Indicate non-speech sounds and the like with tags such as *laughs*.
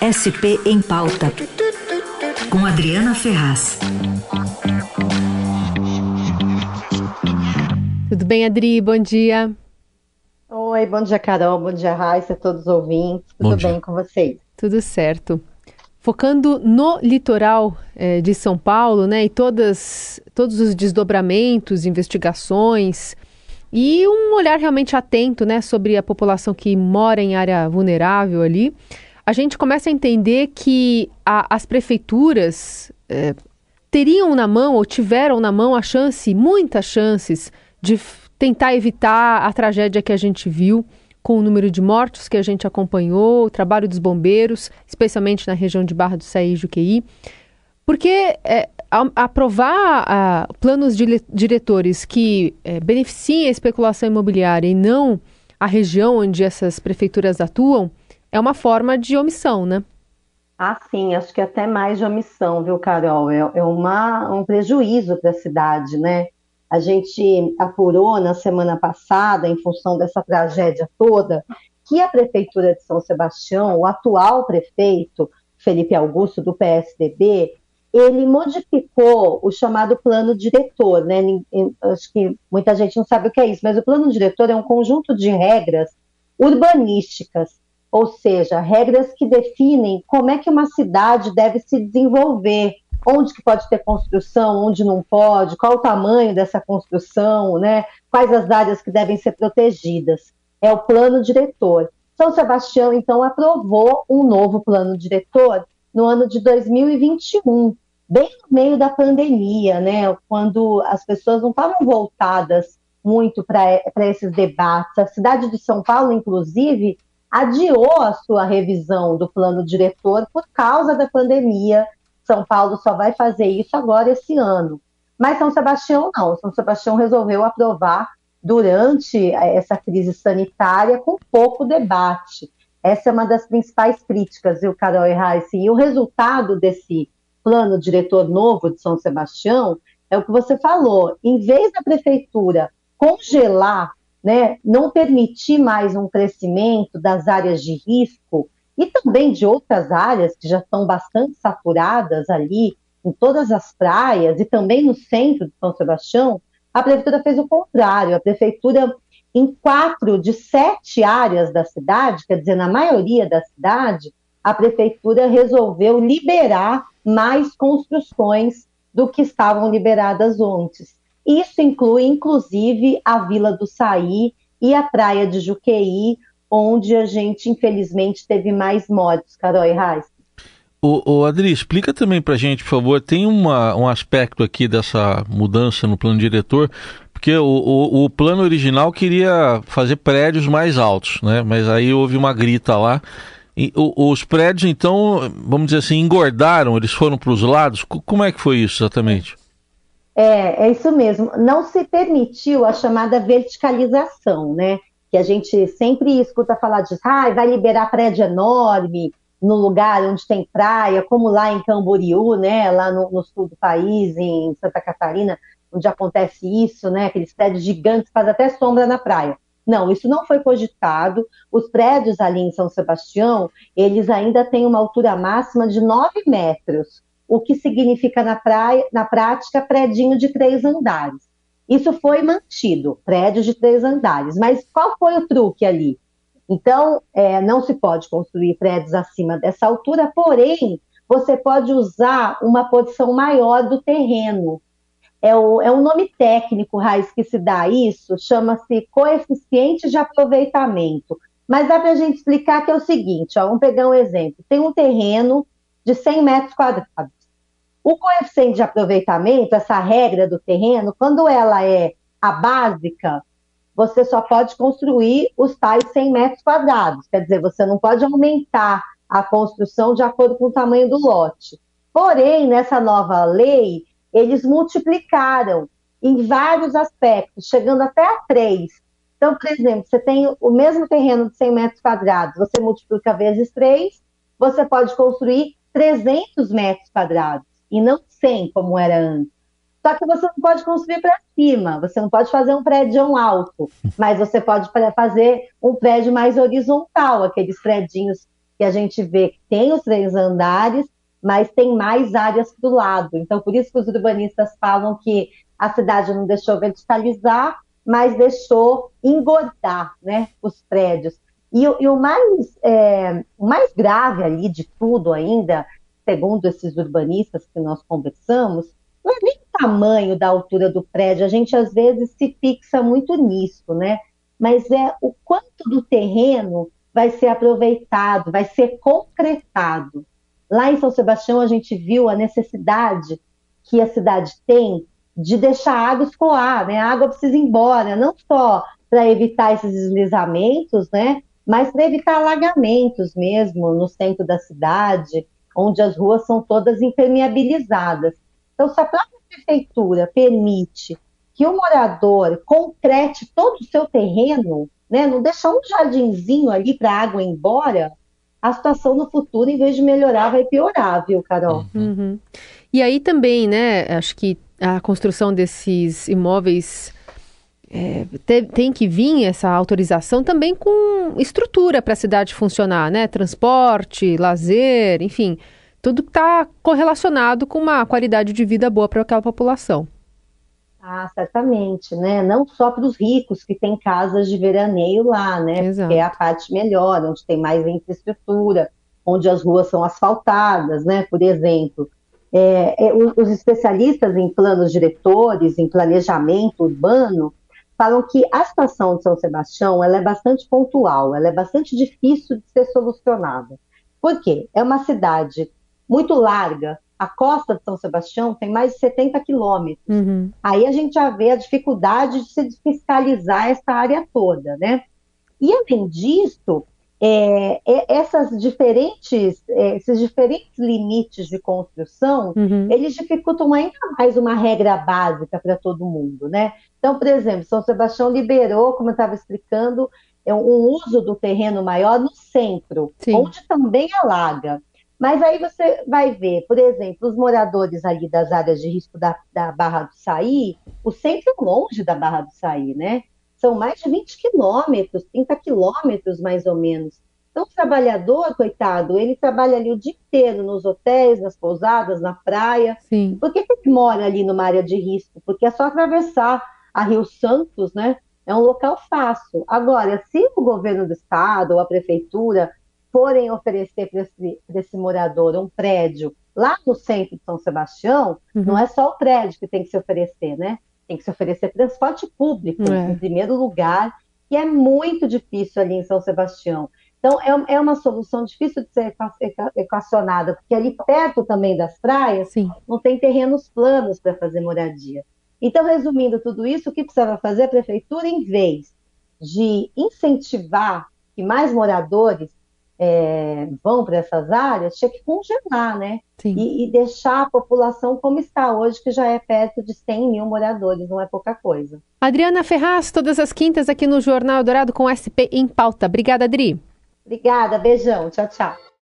SP em Pauta, com Adriana Ferraz. Tudo bem, Adri? Bom dia. Oi, bom dia, Carol. Bom dia, Raíssa, todos os ouvintes. Tudo bem com vocês? Tudo certo. Focando no litoral eh, de São Paulo, né, e todas, todos os desdobramentos, investigações e um olhar realmente atento, né, sobre a população que mora em área vulnerável ali, a gente começa a entender que a, as prefeituras eh, teriam na mão ou tiveram na mão a chance, muitas chances, de tentar evitar a tragédia que a gente viu com o número de mortos que a gente acompanhou, o trabalho dos bombeiros, especialmente na região de Barra do Saí e Juqueí. Porque é, aprovar a, planos de, diretores que é, beneficiem a especulação imobiliária e não a região onde essas prefeituras atuam é uma forma de omissão, né? Ah, sim, acho que até mais de omissão, viu, Carol? É, é uma, um prejuízo para a cidade, né? A gente apurou na semana passada, em função dessa tragédia toda, que a Prefeitura de São Sebastião, o atual prefeito, Felipe Augusto, do PSDB, ele modificou o chamado plano diretor, né? Acho que muita gente não sabe o que é isso, mas o plano diretor é um conjunto de regras urbanísticas, ou seja, regras que definem como é que uma cidade deve se desenvolver, onde que pode ter construção, onde não pode, qual o tamanho dessa construção, né? quais as áreas que devem ser protegidas. É o plano diretor. São Sebastião, então, aprovou um novo plano diretor no ano de 2021, bem no meio da pandemia, né? quando as pessoas não estavam voltadas muito para esses debates. A cidade de São Paulo, inclusive, adiou a sua revisão do plano diretor por causa da pandemia são Paulo só vai fazer isso agora esse ano. Mas São Sebastião não. São Sebastião resolveu aprovar durante essa crise sanitária com pouco debate. Essa é uma das principais críticas, viu, Carol e? E o resultado desse plano diretor novo de São Sebastião é o que você falou. Em vez da prefeitura congelar, né, não permitir mais um crescimento das áreas de risco, e também de outras áreas que já estão bastante saturadas ali, em todas as praias e também no centro de São Sebastião, a prefeitura fez o contrário. A prefeitura, em quatro de sete áreas da cidade, quer dizer, na maioria da cidade, a prefeitura resolveu liberar mais construções do que estavam liberadas antes. Isso inclui, inclusive, a Vila do Saí e a Praia de Juqueí, onde a gente, infelizmente, teve mais mortes, Carol e Reis. O Adri, explica também para gente, por favor, tem uma, um aspecto aqui dessa mudança no plano diretor, porque o, o, o, plano original queria fazer prédios mais altos, né? mas aí houve uma grita lá. E, o, os prédios, então, vamos dizer assim, engordaram, eles foram para os lados? Como é que foi isso exatamente? É, é isso mesmo. Não se permitiu a chamada verticalização, né? que a gente sempre escuta falar disso, ah, vai liberar prédio enorme no lugar onde tem praia, como lá em Camboriú, né, lá no, no sul do país, em Santa Catarina, onde acontece isso, né, aqueles prédios gigantes faz até sombra na praia. Não, isso não foi cogitado. Os prédios ali em São Sebastião, eles ainda têm uma altura máxima de 9 metros, o que significa na, praia, na prática prédio de três andares. Isso foi mantido, prédio de três andares. Mas qual foi o truque ali? Então, é, não se pode construir prédios acima dessa altura, porém, você pode usar uma porção maior do terreno. É, o, é um nome técnico, Raiz, que se dá isso, chama-se coeficiente de aproveitamento. Mas dá para a gente explicar que é o seguinte, ó, vamos pegar um exemplo. Tem um terreno de 100 metros quadrados. O coeficiente de aproveitamento, essa regra do terreno, quando ela é a básica, você só pode construir os tais 100 metros quadrados. Quer dizer, você não pode aumentar a construção de acordo com o tamanho do lote. Porém, nessa nova lei, eles multiplicaram em vários aspectos, chegando até a três. Então, por exemplo, você tem o mesmo terreno de 100 metros quadrados, você multiplica vezes três, você pode construir 300 metros quadrados e não 100 como era antes. Só que você não pode construir para cima, você não pode fazer um prédio alto, *laughs* mas você pode fazer um prédio mais horizontal, aqueles prédios que a gente vê que tem os três andares, mas tem mais áreas para o lado. Então, por isso que os urbanistas falam que a cidade não deixou verticalizar, mas deixou engordar né, os prédios. E, e o, mais, é, o mais grave ali de tudo ainda, segundo esses urbanistas que nós conversamos, não é nem o tamanho da altura do prédio, a gente às vezes se fixa muito nisso, né? Mas é o quanto do terreno vai ser aproveitado, vai ser concretado. Lá em São Sebastião, a gente viu a necessidade que a cidade tem de deixar a água escoar, né? A água precisa ir embora, não só para evitar esses deslizamentos, né? Mas para evitar alagamentos mesmo no centro da cidade, onde as ruas são todas impermeabilizadas. Então, se a própria prefeitura permite que o morador concrete todo o seu terreno, né, não deixar um jardinzinho ali para a água ir embora, a situação no futuro, em vez de melhorar, vai piorar, viu, Carol? Uhum. E aí também, né, acho que a construção desses imóveis é, te, tem que vir essa autorização também com estrutura para a cidade funcionar, né? Transporte, lazer, enfim, tudo está correlacionado com uma qualidade de vida boa para aquela população. Ah, certamente, né? Não só para os ricos que têm casas de veraneio lá, né? Exato. Porque é a parte melhor, onde tem mais infraestrutura, onde as ruas são asfaltadas, né? Por exemplo. É, é, os especialistas em planos diretores, em planejamento urbano, falam que a situação de São Sebastião ela é bastante pontual, ela é bastante difícil de ser solucionada. Por quê? É uma cidade muito larga, a costa de São Sebastião tem mais de 70 quilômetros. Uhum. Aí a gente já vê a dificuldade de se fiscalizar essa área toda, né? E além disso, é, é, essas diferentes, é, esses diferentes limites de construção, uhum. eles dificultam ainda mais uma regra básica para todo mundo, né? Então, por exemplo, São Sebastião liberou, como eu estava explicando, é um uso do terreno maior no centro, Sim. onde também alaga. Mas aí você vai ver, por exemplo, os moradores ali das áreas de risco da, da Barra do Saí, o centro é longe da Barra do Saí, né? São mais de 20 quilômetros, 30 quilômetros mais ou menos. Então, o trabalhador, coitado, ele trabalha ali o dia inteiro nos hotéis, nas pousadas, na praia. Sim. Por que, que ele mora ali numa área de risco? Porque é só atravessar a Rio Santos, né? É um local fácil. Agora, se o governo do estado ou a prefeitura forem oferecer para esse, esse, morador um prédio lá no centro de São Sebastião, uhum. não é só o prédio que tem que se oferecer, né? Tem que se oferecer transporte público, é. em primeiro lugar, que é muito difícil ali em São Sebastião. Então, é, é uma solução difícil de ser equacionada, porque ali perto também das praias, Sim. não tem terrenos planos para fazer moradia. Então, resumindo tudo isso, o que precisava fazer a prefeitura, em vez de incentivar que mais moradores é, vão para essas áreas, tinha que congelar, né? E, e, deixar a população como está hoje, que já é perto de 100 mil moradores, não é pouca coisa. Adriana Ferraz, todas as quintas aqui no Jornal Dourado com SP em pauta. Obrigada, Adri. Obrigada, beijão, tchau, tchau.